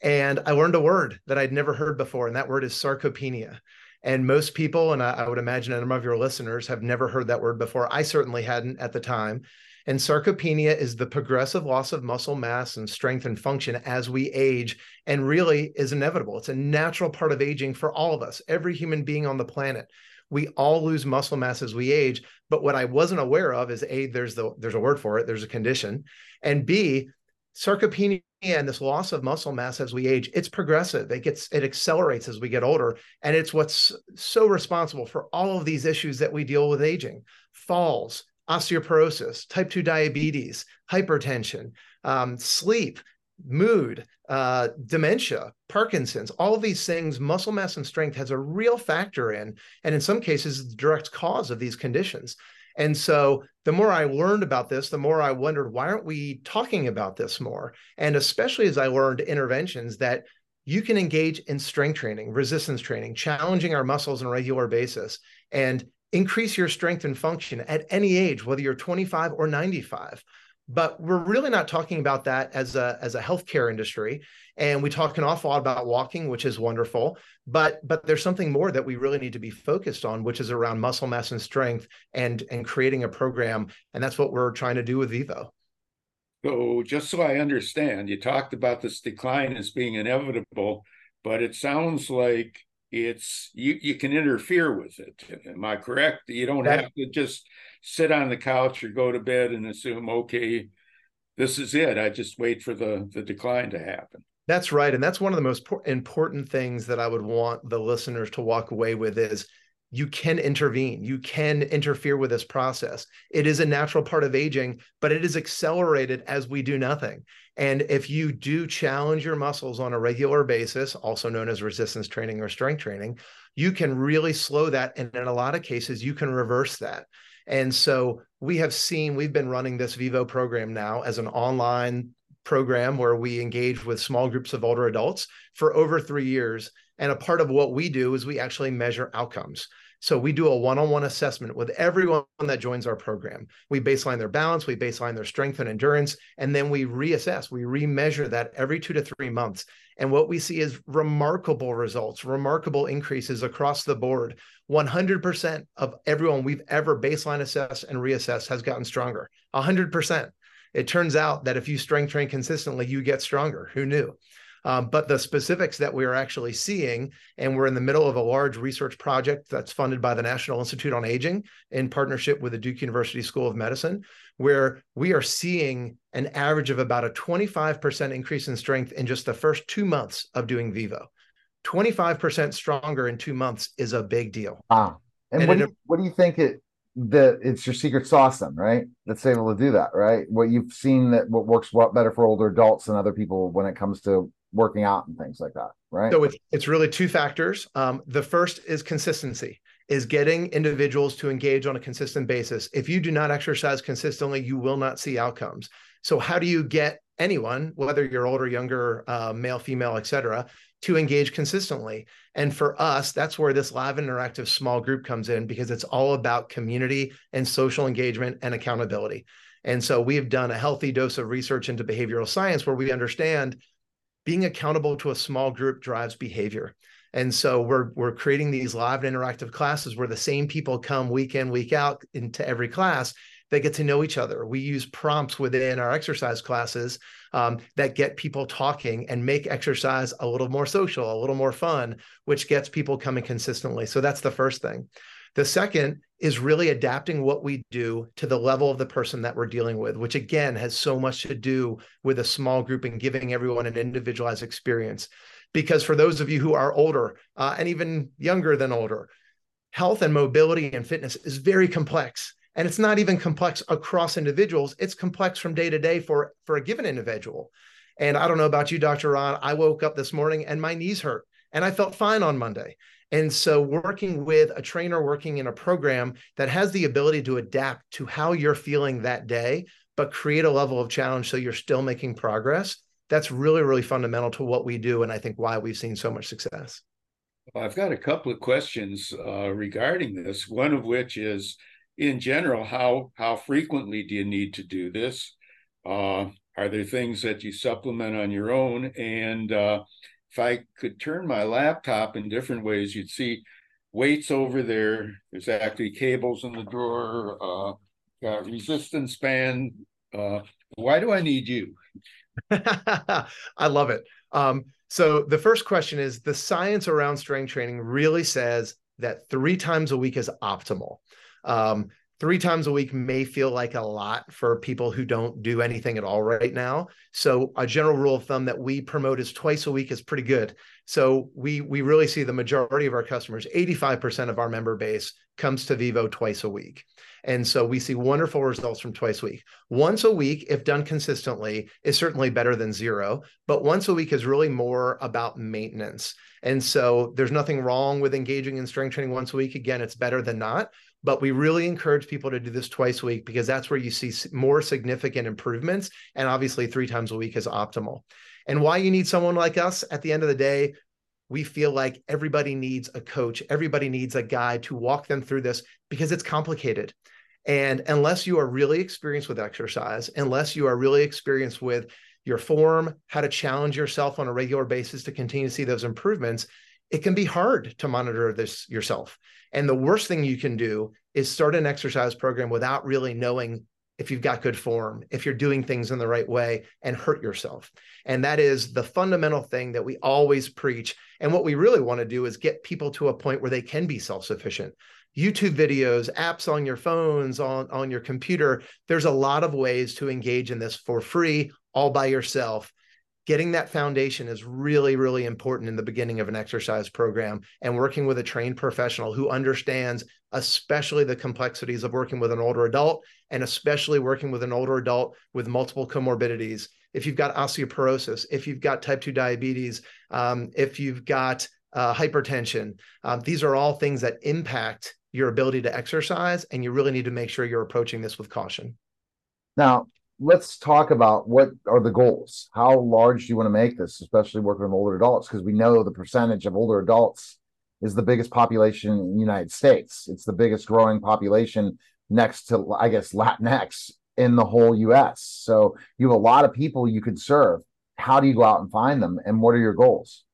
And I learned a word that I'd never heard before, and that word is sarcopenia. And most people, and I, I would imagine a number of your listeners, have never heard that word before. I certainly hadn't at the time. And sarcopenia is the progressive loss of muscle mass and strength and function as we age, and really is inevitable. It's a natural part of aging for all of us, every human being on the planet we all lose muscle mass as we age but what i wasn't aware of is a there's the there's a word for it there's a condition and b sarcopenia and this loss of muscle mass as we age it's progressive it gets it accelerates as we get older and it's what's so responsible for all of these issues that we deal with aging falls osteoporosis type 2 diabetes hypertension um, sleep mood, uh, dementia, Parkinson's, all of these things, muscle mass and strength has a real factor in, and in some cases, the direct cause of these conditions. And so the more I learned about this, the more I wondered, why aren't we talking about this more? And especially as I learned interventions that you can engage in strength training, resistance training, challenging our muscles on a regular basis, and increase your strength and function at any age, whether you're 25 or 95 but we're really not talking about that as a as a healthcare industry. And we talk an awful lot about walking which is wonderful but but there's something more that we really need to be focused on which is around muscle mass and strength and and creating a program. And that's what we're trying to do with vivo. So just so i understand you talked about this decline as being inevitable but it sounds like it's you you can interfere with it. Am i correct? You don't have to just sit on the couch or go to bed and assume okay this is it. I just wait for the the decline to happen. That's right. And that's one of the most important things that i would want the listeners to walk away with is you can intervene you can interfere with this process. It is a natural part of aging but it is accelerated as we do nothing. And if you do challenge your muscles on a regular basis also known as resistance training or strength training you can really slow that. And in a lot of cases you can reverse that. And so we have seen we've been running this vivo program now as an online program where we engage with small groups of older adults for over three years and a part of what we do is we actually measure outcomes. So we do a one-on-one assessment with everyone that joins our program. We baseline their balance, we baseline their strength and endurance, and then we reassess, we remeasure that every two to three months. And what we see is remarkable results, remarkable increases across the board. 100% of everyone we've ever baseline assessed and reassessed has gotten stronger. 100%. It turns out that if you strength train consistently, you get stronger. Who knew? Um, but the specifics that we are actually seeing, and we're in the middle of a large research project that's funded by the National Institute on Aging in partnership with the Duke University School of Medicine, where we are seeing an average of about a 25% increase in strength in just the first two months of doing Vivo. 25% stronger in two months is a big deal. Wow. And, and what, do you, what do you think it that it's your secret sauce then, right? That's able to do that, right? What you've seen that what works what better for older adults than other people when it comes to working out and things like that, right? So it's it's really two factors. Um, the first is consistency, is getting individuals to engage on a consistent basis. If you do not exercise consistently, you will not see outcomes. So how do you get anyone, whether you're older, younger, uh, male, female, et cetera, to engage consistently? And for us, that's where this live interactive small group comes in because it's all about community and social engagement and accountability. And so we've done a healthy dose of research into behavioral science where we understand being accountable to a small group drives behavior. And so we're we're creating these live and interactive classes where the same people come week in, week out into every class. They get to know each other. We use prompts within our exercise classes um, that get people talking and make exercise a little more social, a little more fun, which gets people coming consistently. So that's the first thing. The second is really adapting what we do to the level of the person that we're dealing with, which again has so much to do with a small group and giving everyone an individualized experience. Because for those of you who are older uh, and even younger than older, health and mobility and fitness is very complex. And it's not even complex across individuals, it's complex from day to day for, for a given individual. And I don't know about you, Dr. Ron. I woke up this morning and my knees hurt and I felt fine on Monday. And so, working with a trainer, working in a program that has the ability to adapt to how you're feeling that day, but create a level of challenge so you're still making progress, that's really, really fundamental to what we do. And I think why we've seen so much success. I've got a couple of questions uh, regarding this. One of which is, in general, how how frequently do you need to do this? Uh, are there things that you supplement on your own? And uh, if I could turn my laptop in different ways, you'd see weights over there. There's actually cables in the drawer. Uh, got resistance band. Uh, why do I need you? I love it. Um, so the first question is the science around strength training really says that three times a week is optimal. Um, three times a week may feel like a lot for people who don't do anything at all right now. So a general rule of thumb that we promote is twice a week is pretty good. So we we really see the majority of our customers, 85% of our member base comes to Vivo twice a week. And so we see wonderful results from twice a week. Once a week, if done consistently, is certainly better than zero, but once a week is really more about maintenance. And so there's nothing wrong with engaging in strength training once a week. Again, it's better than not, but we really encourage people to do this twice a week because that's where you see more significant improvements. And obviously, three times a week is optimal. And why you need someone like us at the end of the day, we feel like everybody needs a coach, everybody needs a guide to walk them through this because it's complicated. And unless you are really experienced with exercise, unless you are really experienced with your form, how to challenge yourself on a regular basis to continue to see those improvements, it can be hard to monitor this yourself. And the worst thing you can do is start an exercise program without really knowing if you've got good form, if you're doing things in the right way and hurt yourself. And that is the fundamental thing that we always preach. And what we really want to do is get people to a point where they can be self sufficient. YouTube videos, apps on your phones, on, on your computer. There's a lot of ways to engage in this for free, all by yourself getting that foundation is really really important in the beginning of an exercise program and working with a trained professional who understands especially the complexities of working with an older adult and especially working with an older adult with multiple comorbidities. If you've got osteoporosis if you've got type 2 diabetes um, if you've got uh, hypertension um, these are all things that impact your ability to exercise and you really need to make sure you're approaching this with caution. Now let's talk about what are the goals. How large do you want to make this, especially working with older adults? Because we know the percentage of older adults is the biggest population in the United States. It's the biggest growing population next to, I guess, Latinx in the whole US. So you have a lot of people you could serve. How do you go out and find them? And what are your goals?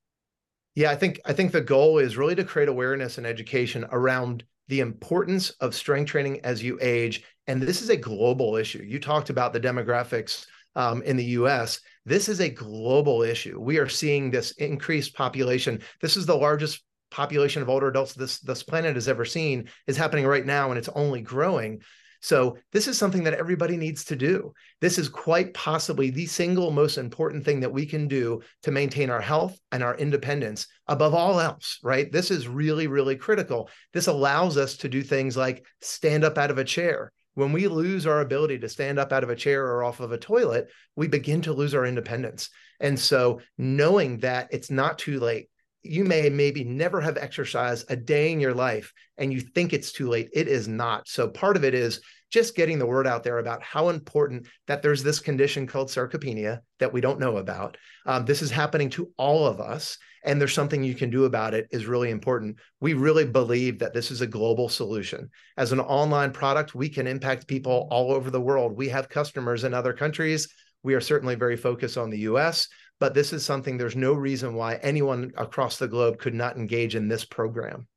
Yeah, I think I think the goal is really to create awareness and education around the importance of strength training as you age. And this is a global issue. You talked about the demographics um, in the US. This is a global issue. We are seeing this increased population. This is the largest population of older adults this this planet has ever seen is happening right now and it's only growing so this is something that everybody needs to do. This is quite possibly the single most important thing that we can do to maintain our health and our independence above all else, right? This is really, really critical. This allows us to do things like stand up out of a chair. When we lose our ability to stand up out of a chair or off of a toilet, we begin to lose our independence. And so knowing that it's not too late, you may maybe never have exercised a day in your life and you think it's too late. It is not. So part of it is just getting the word out there about how important that there's this condition called sarcopenia that we don't know about. Um, this is happening to all of us, and there's something you can do about it is really important. We really believe that this is a global solution. As an online product, we can impact people all over the world. We have customers in other countries. We are certainly very focused on the US, but this is something there's no reason why anyone across the globe could not engage in this program.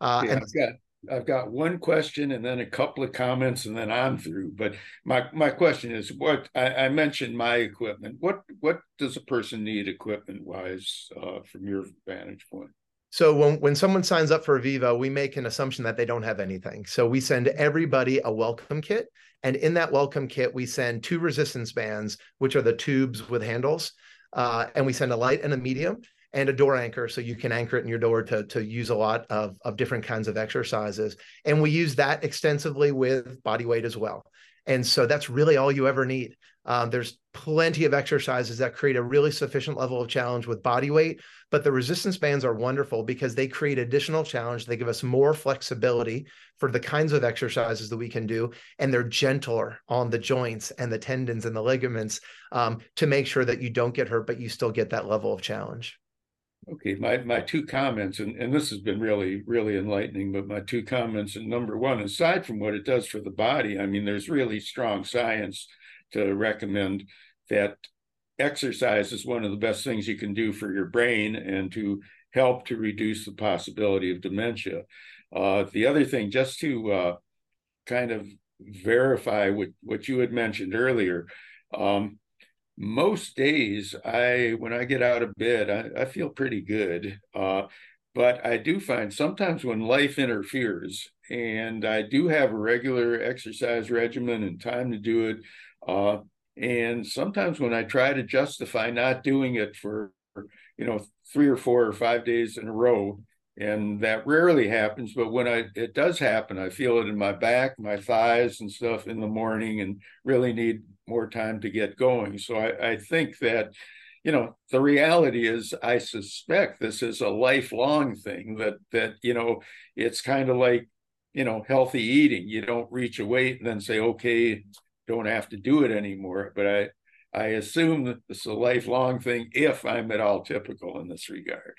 Uh, yeah, and I've got I've got one question and then a couple of comments and then I'm through. But my my question is what I, I mentioned my equipment. What what does a person need equipment wise uh, from your vantage point? So when, when someone signs up for Vivo, we make an assumption that they don't have anything. So we send everybody a welcome kit. And in that welcome kit, we send two resistance bands, which are the tubes with handles. Uh, and we send a light and a medium and a door anchor so you can anchor it in your door to, to use a lot of, of different kinds of exercises. And we use that extensively with body weight as well. And so that's really all you ever need. Um, there's plenty of exercises that create a really sufficient level of challenge with body weight, but the resistance bands are wonderful because they create additional challenge. They give us more flexibility for the kinds of exercises that we can do, and they're gentler on the joints and the tendons and the ligaments um, to make sure that you don't get hurt, but you still get that level of challenge. Okay, my my two comments, and, and this has been really, really enlightening, but my two comments, and number one, aside from what it does for the body, I mean, there's really strong science to recommend that exercise is one of the best things you can do for your brain and to help to reduce the possibility of dementia. Uh, the other thing, just to uh, kind of verify what, what you had mentioned earlier, um, most days i when i get out of bed i, I feel pretty good uh, but i do find sometimes when life interferes and i do have a regular exercise regimen and time to do it uh, and sometimes when i try to justify not doing it for you know three or four or five days in a row and that rarely happens but when i it does happen i feel it in my back my thighs and stuff in the morning and really need more time to get going. So i, I think that you know the reality is i suspect this is a lifelong thing that that you know it's kind of like you know healthy eating. You don't reach a weight and then say okay don't have to do it anymore but i i assume that it's a lifelong thing if i'm at all typical in this regard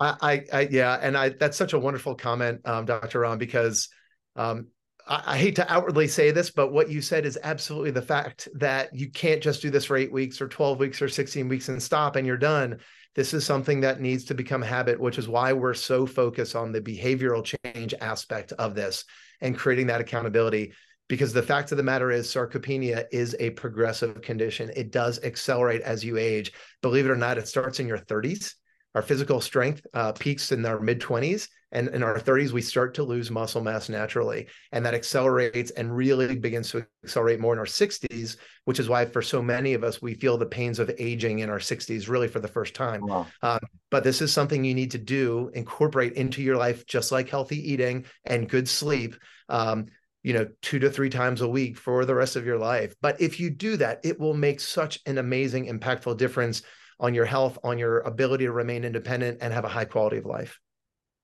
I, I, yeah, and I that's such a wonderful comment, um, Dr. Ron, because um, I, I, hate to outwardly say this, but what you said is absolutely the fact that you can't just do this for eight weeks or 12 weeks or 16 weeks and stop and you're done. This is something that needs to become habit, which is why we're so focused on the behavioral change aspect of this and creating that accountability. Because the fact of the matter is, sarcopenia is a progressive condition. It does accelerate as you age. Believe it or not, it starts in your 30s our physical strength uh, peaks in our mid 20s and in our 30s we start to lose muscle mass naturally and that accelerates and really begins to accelerate more in our 60s which is why for so many of us we feel the pains of aging in our 60s really for the first time wow. um, but this is something you need to do incorporate into your life just like healthy eating and good sleep um, you know two to three times a week for the rest of your life but if you do that it will make such an amazing impactful difference on your health, on your ability to remain independent and have a high quality of life.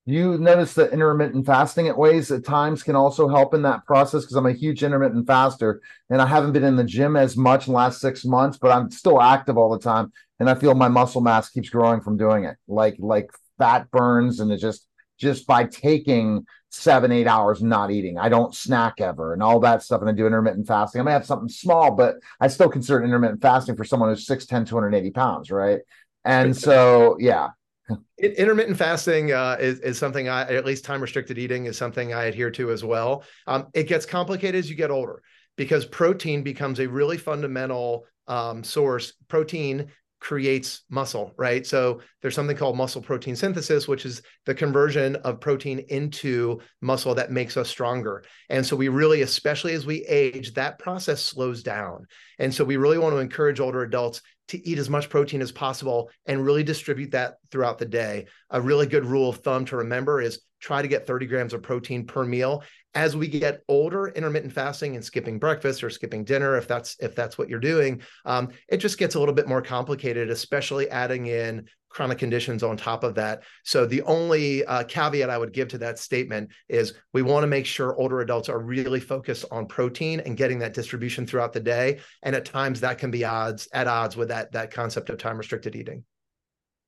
You notice that intermittent fasting at ways at times can also help in that process because I'm a huge intermittent faster and I haven't been in the gym as much in the last six months, but I'm still active all the time. And I feel my muscle mass keeps growing from doing it. Like like fat burns and it just just by taking seven, eight hours not eating. I don't snack ever and all that stuff. And I do intermittent fasting. I may have something small, but I still consider intermittent fasting for someone who's 6'10, 280 pounds, right? And so, yeah. Intermittent fasting uh, is, is something I, at least time restricted eating is something I adhere to as well. Um, it gets complicated as you get older because protein becomes a really fundamental um, source. Protein creates muscle, right? So there's something called muscle protein synthesis, which is the conversion of protein into muscle that makes us stronger. And so we really, especially as we age, that process slows down. And so we really want to encourage older adults to eat as much protein as possible and really distribute that throughout the day. A really good rule of thumb to remember is try to get 30 grams of protein per meal as we get older intermittent fasting and skipping breakfast or skipping dinner if that's if that's what you're doing um, it just gets a little bit more complicated especially adding in chronic conditions on top of that. So the only uh, caveat i would give to that statement is we want to make sure older adults are really focused on protein and getting that distribution throughout the day. And at times that can be odds at odds with that that concept of time restricted eating.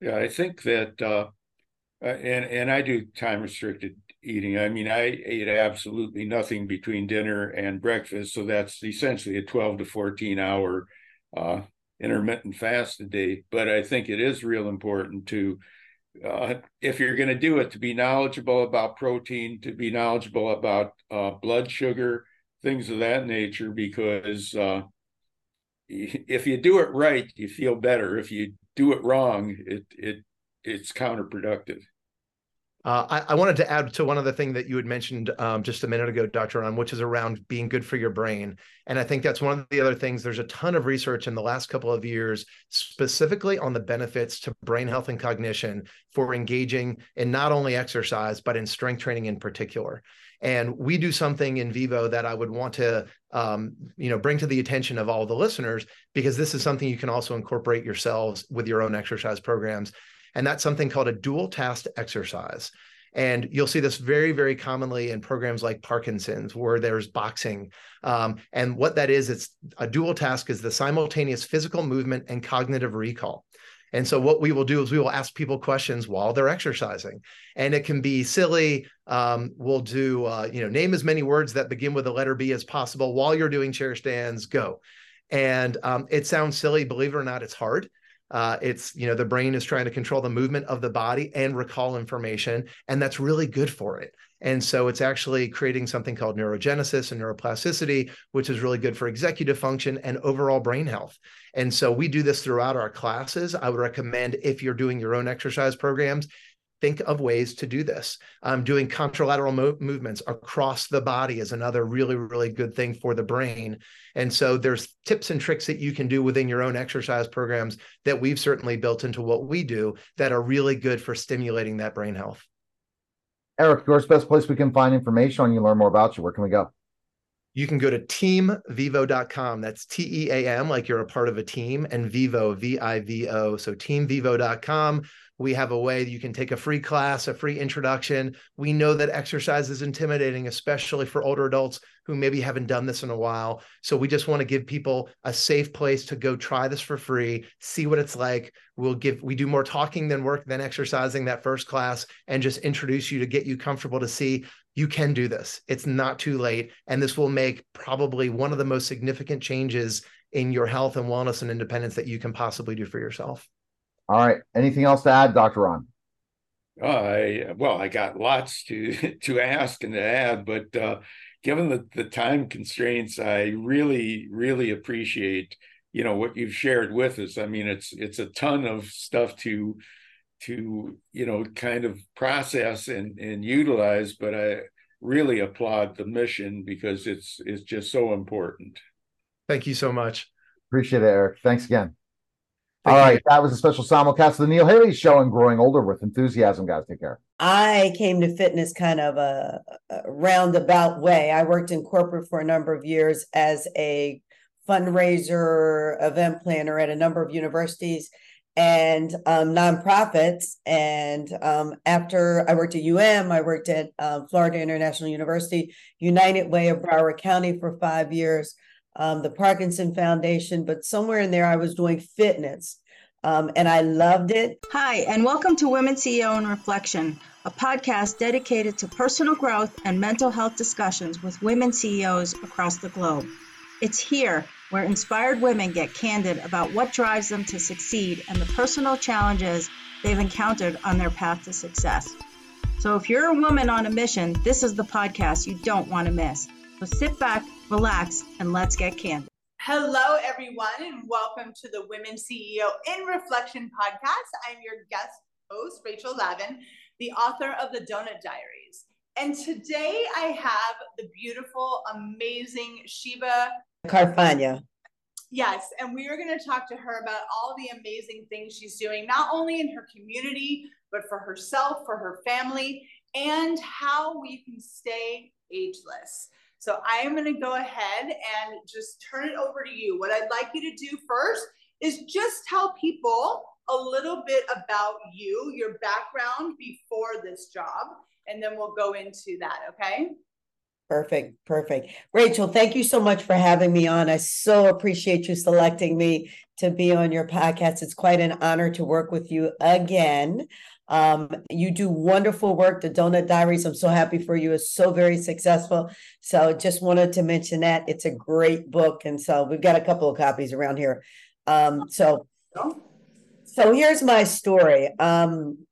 Yeah i think that uh, uh, and and I do time restricted eating. I mean, I ate absolutely nothing between dinner and breakfast, so that's essentially a twelve to fourteen hour uh, intermittent fast a day. But I think it is real important to, uh, if you're going to do it, to be knowledgeable about protein, to be knowledgeable about uh, blood sugar, things of that nature, because uh, if you do it right, you feel better. If you do it wrong, it it it's counterproductive. Uh, I, wanted to add to one other thing that you had mentioned um, just a minute ago, Dr. Ron, which is around being good for your brain. And I think that's one of the other things. There's a ton of research in the last couple of years, specifically on the benefits to brain health and cognition for engaging in not only exercise, but in strength training in particular. And we do something in Vivo that I would want to, um, you know, bring to the attention of all the listeners, because this is something you can also incorporate yourselves with your own exercise programs. And that's something called a dual task exercise. And you'll see this very, very commonly in programs like Parkinson's, where there's boxing. Um, and what that is, it's a dual task is the simultaneous physical movement and cognitive recall. And so what we will do is we will ask people questions while they're exercising, and it can be silly. Um, we'll do uh, you know name as many words that begin with the letter B as possible while you're doing chair stands. Go, and um, it sounds silly. Believe it or not, it's hard. Uh, it's you know the brain is trying to control the movement of the body and recall information, and that's really good for it. And so it's actually creating something called neurogenesis and neuroplasticity, which is really good for executive function and overall brain health. And so we do this throughout our classes. I would recommend if you're doing your own exercise programs, think of ways to do this. Um, doing contralateral mo- movements across the body is another really, really good thing for the brain. And so there's tips and tricks that you can do within your own exercise programs that we've certainly built into what we do that are really good for stimulating that brain health. Eric, where's the best place we can find information on you, learn more about you? Where can we go? You can go to teamvivo.com. That's T E A M, like you're a part of a team, and Vivo, V I V O. So teamvivo.com we have a way that you can take a free class, a free introduction. We know that exercise is intimidating, especially for older adults who maybe haven't done this in a while. So we just want to give people a safe place to go try this for free, see what it's like. We'll give we do more talking than work than exercising that first class and just introduce you to get you comfortable to see you can do this. It's not too late and this will make probably one of the most significant changes in your health and wellness and independence that you can possibly do for yourself. All right. Anything else to add, Dr. Ron? I well, I got lots to to ask and to add, but uh, given the the time constraints, I really really appreciate you know what you've shared with us. I mean, it's it's a ton of stuff to to you know kind of process and and utilize, but I really applaud the mission because it's it's just so important. Thank you so much. Appreciate it, Eric. Thanks again. All right, that was a special simulcast of the Neil Haley Show and Growing Older with Enthusiasm, guys. Take care. I came to fitness kind of a, a roundabout way. I worked in corporate for a number of years as a fundraiser, event planner at a number of universities and um, nonprofits. And um, after I worked at UM, I worked at uh, Florida International University, United Way of Broward County for five years um, the Parkinson Foundation, but somewhere in there I was doing fitness. Um, and I loved it. Hi, and welcome to Women CEO in Reflection, a podcast dedicated to personal growth and mental health discussions with women CEOs across the globe. It's here where inspired women get candid about what drives them to succeed and the personal challenges they've encountered on their path to success. So, if you're a woman on a mission, this is the podcast you don't want to miss. So, sit back relax, and let's get candid. Hello, everyone, and welcome to the Women CEO in Reflection podcast. I'm your guest host, Rachel Lavin, the author of the Donut Diaries. And today I have the beautiful, amazing Shebah Carfagna. Yes, and we are going to talk to her about all the amazing things she's doing, not only in her community, but for herself, for her family, and how we can stay ageless. So I am going to go ahead and just turn it over to you. What I'd like you to do first is just tell people a little bit about you, your background before this job, and then we'll go into that, okay? Perfect, perfect. Rachel, thank you so much for having me on. I so appreciate you selecting me to be on your podcast. It's quite an honor to work with you again. Um, you do wonderful work. The Donut Diaries, I'm so happy for you. It's so very successful. So just wanted to mention that it's a great book, and so we've got a couple of copies around here. Um, so, so here's my story. Um,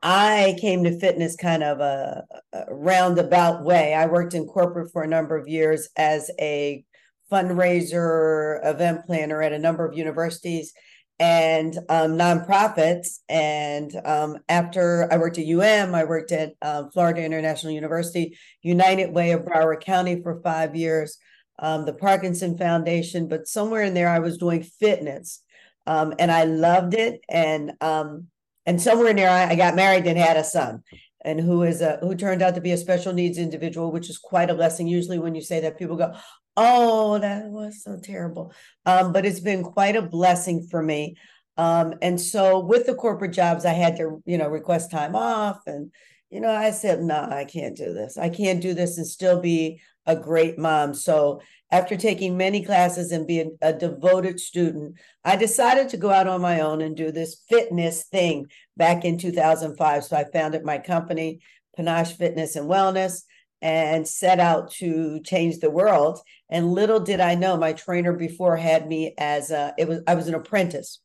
I came to fitness kind of a, a roundabout way. I worked in corporate for a number of years as a fundraiser, event planner at a number of universities and um, nonprofits. And um, after I worked at UM, I worked at uh, Florida International University, United Way of Broward County for five years, um, the Parkinson Foundation. But somewhere in there, I was doing fitness, um, and I loved it. And um, and somewhere in there, I, I got married and had a son and who is a who turned out to be a special needs individual, which is quite a blessing. Usually, when you say that, people go, "Oh, that was so terrible," um, but it's been quite a blessing for me. Um, and so, with the corporate jobs, I had to, you know, request time off, and you know, I said, "No, nah, I can't do this. I can't do this and still be a great mom." So, after taking many classes and being a devoted student, I decided to go out on my own and do this fitness thing back in 2005. So I founded my company, Panache Fitness and Wellness, and set out to change the world. And little did I know, my trainer before had me as a, it was I was an apprentice.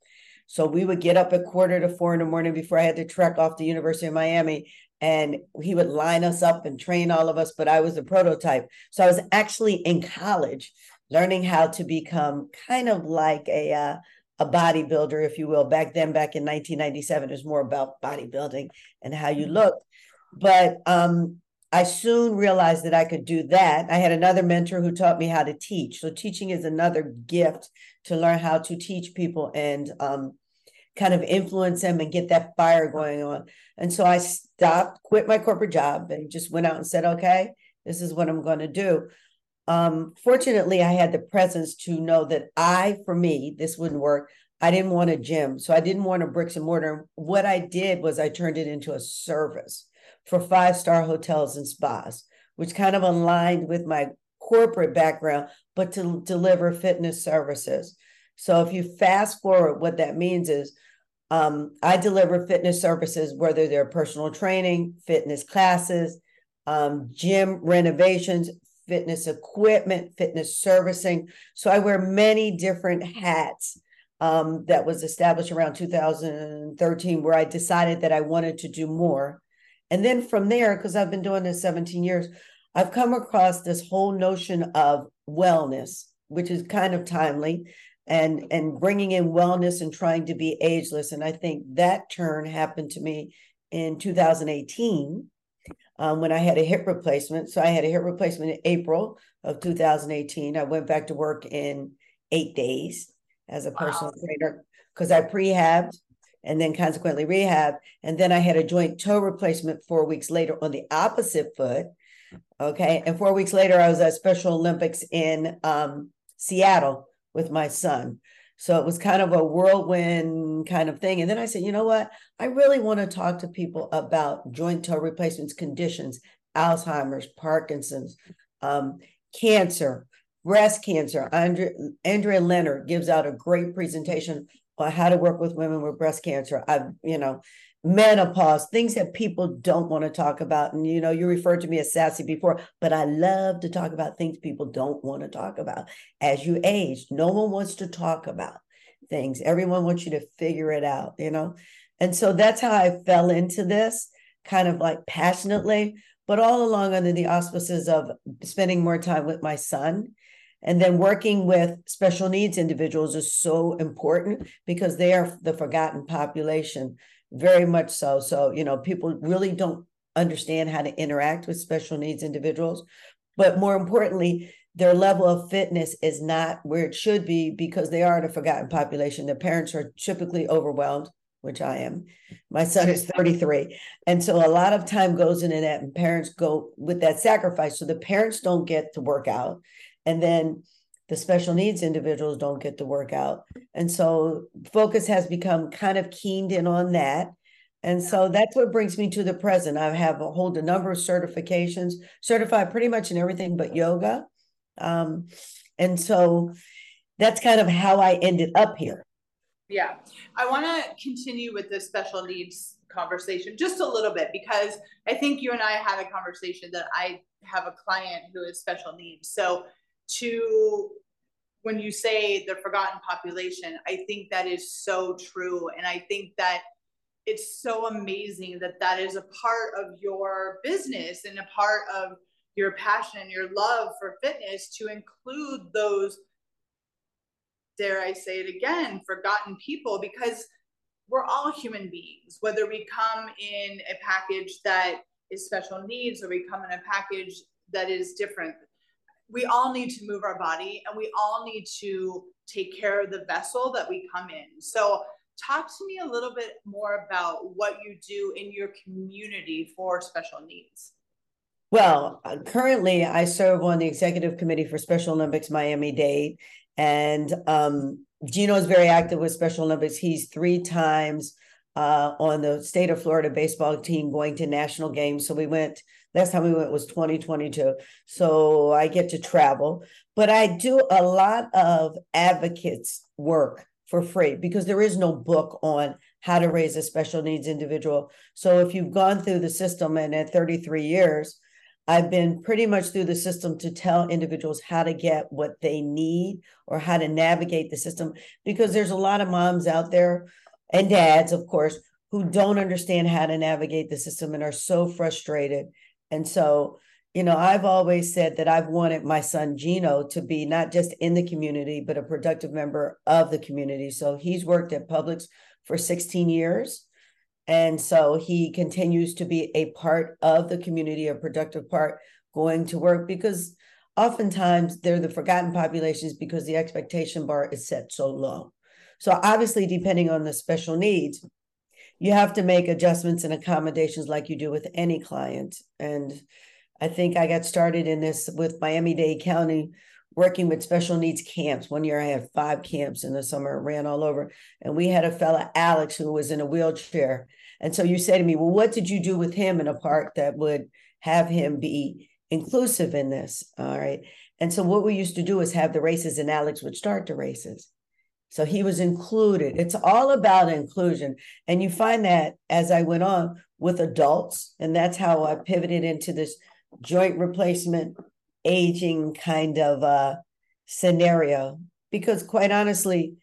So we would get up at quarter to four in the morning before I had to trek off to University of Miami and he would line us up and train all of us but i was a prototype so i was actually in college learning how to become kind of like a uh, a bodybuilder if you will back then back in 1997 it was more about bodybuilding and how you mm-hmm. look but um, i soon realized that i could do that i had another mentor who taught me how to teach so teaching is another gift to learn how to teach people and um, kind of influence them and get that fire going on. And so I stopped, quit my corporate job, and just went out and said, okay, this is what I'm going to do. Um, fortunately, I had the presence to know that I, for me, this wouldn't work. I didn't want a gym. So I didn't want a bricks and mortar. What I did was I turned it into a service for five star hotels and spas, which kind of aligned with my corporate background, but to deliver fitness services. So if you fast forward, what that means is um, I deliver fitness services, whether they're personal training, fitness classes, um, gym renovations, fitness equipment, fitness servicing. So I wear many different hats. Um, that was established around 2013, where I decided that I wanted to do more. And then from there, because I've been doing this 17 years, I've come across this whole notion of wellness, which is kind of timely and and bringing in wellness and trying to be ageless. And i think that turn happened to me in 2018 um, when i had a hip replacement. So i had a hip replacement in april of 2018 i went back to work in eight days as a personal trainer because i prehabbed and then consequently rehab and then i had a joint toe replacement four weeks later on the opposite foot okay and four weeks later i was at special olympics in um, seattle with my son. So it was kind of a whirlwind kind of thing. And then I said, you know what? I really want to talk to people about joint toe replacements conditions, Alzheimer's, Parkinson's, um, cancer, breast cancer. Andrea, Andrea Leonard gives out a great presentation how to work with women with breast cancer. I've, you know, menopause, things that people don't want to talk about. And you know, you referred to me as sassy before, but I love to talk about things people don't want to talk about. As you age, no one wants to talk about things. Everyone wants you to figure it out, you know? And so that's how I fell into this kind of like passionately, but all along under the auspices of spending more time with my son. And then working with special needs individuals is so important because they are the forgotten population very much so. So, you know, people really don't understand how to interact with special needs individuals. But more importantly, their level of fitness is not where it should be because they are the forgotten population. Their parents are typically overwhelmed, which I am. My son is 33. And so a lot of time goes into that, and parents go with that sacrifice. So the parents don't get to work out. And then the special needs individuals don't get to work out. And so focus has become kind of keened in on that. And so that's what brings me to the present. I have a hold a number of certifications, certified pretty much in everything but yoga. Um, and so that's kind of how I ended up here. Yeah. I want to continue with this special needs conversation just a little bit because I think you and I had a conversation that I have a client who is special needs. So to when you say the forgotten population, I think that is so true. And I think that it's so amazing that that is a part of your business and a part of your passion and your love for fitness to include those dare I say it again, forgotten people because we're all human beings, whether we come in a package that is special needs or we come in a package that is different. We all need to move our body and we all need to take care of the vessel that we come in. So, talk to me a little bit more about what you do in your community for special needs. Well, currently I serve on the executive committee for Special Olympics Miami Dade, and um, Gino is very active with Special Olympics. He's three times uh, on the state of Florida baseball team going to national games. So we went, last time we went was 2022. So I get to travel, but I do a lot of advocates work for free because there is no book on how to raise a special needs individual. So if you've gone through the system and at 33 years, I've been pretty much through the system to tell individuals how to get what they need or how to navigate the system because there's a lot of moms out there and dads, of course, who don't understand how to navigate the system and are so frustrated. And so, you know, I've always said that I've wanted my son Gino to be not just in the community, but a productive member of the community. So he's worked at Publix for 16 years. And so he continues to be a part of the community, a productive part going to work because oftentimes they're the forgotten populations because the expectation bar is set so low. So obviously, depending on the special needs, you have to make adjustments and accommodations like you do with any client. And I think I got started in this with Miami Dade County working with special needs camps. One year I had five camps in the summer, ran all over. And we had a fella, Alex, who was in a wheelchair. And so you say to me, well, what did you do with him in a park that would have him be inclusive in this? All right. And so what we used to do is have the races, and Alex would start the races. So he was included. It's all about inclusion. And you find that as I went on with adults, and that's how I pivoted into this joint replacement, aging kind of uh, scenario. Because quite honestly,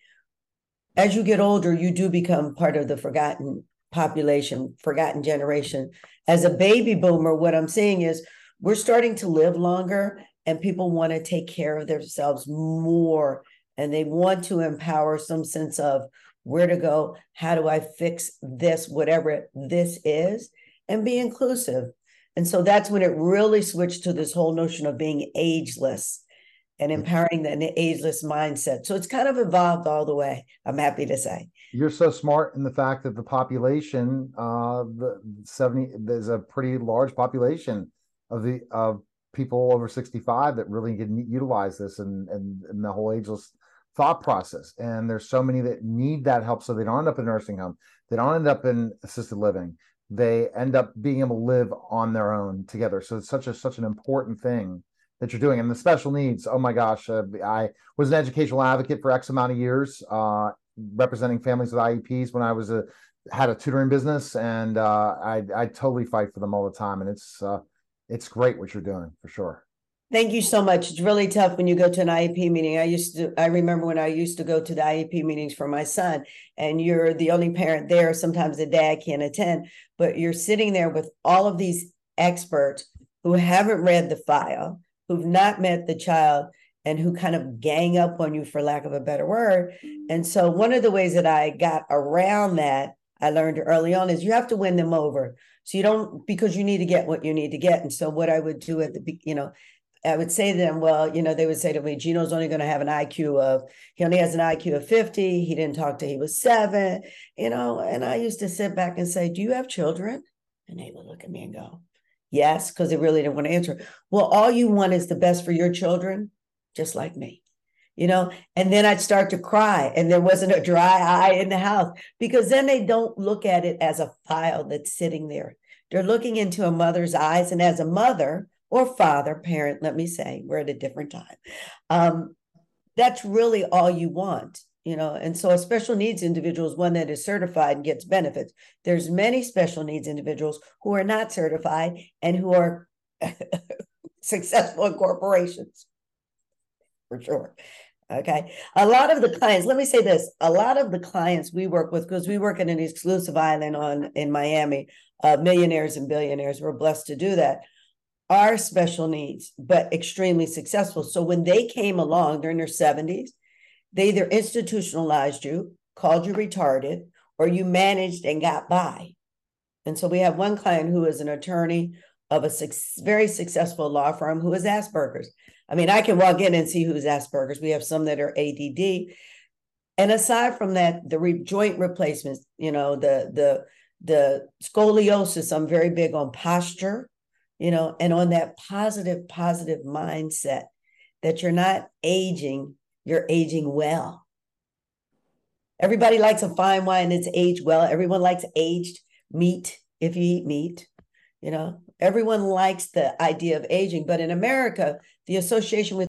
as you get older, you do become part of the forgotten population, forgotten generation. As a baby boomer, what I'm saying is we're starting to live longer and people want to take care of themselves more and they want to empower some sense of where to go, how do I fix this, whatever this is, and be inclusive. And so that's when it really switched to this whole notion of being ageless and mm-hmm. empowering the ageless mindset. So it's kind of evolved all the way, I'm happy to say you're so smart in the fact that the population, uh, the 70, there's a pretty large population of the of people over 65 that really can utilize this and and, and the whole ageless thought process. And there's so many that need that help so they don't end up in a nursing home, they don't end up in assisted living, they end up being able to live on their own together. So it's such a such an important thing that you're doing and the special needs oh my gosh uh, i was an educational advocate for x amount of years uh, representing families with IEPs when I was a had a tutoring business, and uh, I I totally fight for them all the time, and it's uh, it's great what you're doing for sure. Thank you so much. It's really tough when you go to an IEP meeting. I used to, I remember when I used to go to the IEP meetings for my son, and you're the only parent there. Sometimes the dad can't attend, but you're sitting there with all of these experts who haven't read the file, who've not met the child, and who kind of gang up on you for lack of a better word. And so one of the ways that I got around that I learned early on is you have to win them over. So you don't because you need to get what you need to get. And so what I would do at the you know I would say to them, well, you know, they would say to me, Gino's only going to have an IQ of, he only has an IQ of 50. He didn't talk till he was seven, you know. And I used to sit back and say, Do you have children? And they would look at me and go, Yes, because they really didn't want to answer. Well, all you want is the best for your children just like me you know and then i'd start to cry and there wasn't a dry eye in the house because then they don't look at it as a file that's sitting there they're looking into a mother's eyes and as a mother or father parent let me say we're at a different time um, that's really all you want you know and so a special needs individual is one that is certified and gets benefits there's many special needs individuals who are not certified and who are successful in corporations for sure. Okay. A lot of the clients, let me say this a lot of the clients we work with, because we work in an exclusive island on in Miami, uh, millionaires and billionaires, we're blessed to do that, are special needs, but extremely successful. So when they came along, they're in their 70s, They either institutionalized you, called you retarded, or you managed and got by. And so we have one client who is an attorney of a very successful law firm who is Asperger's. I mean, I can walk in and see who's Asperger's. We have some that are ADD. And aside from that, the re- joint replacements, you know, the the the scoliosis, I'm very big on posture, you know, and on that positive, positive mindset that you're not aging, you're aging well. Everybody likes a fine wine that's aged well. Everyone likes aged meat if you eat meat, you know. Everyone likes the idea of aging, but in America, the association with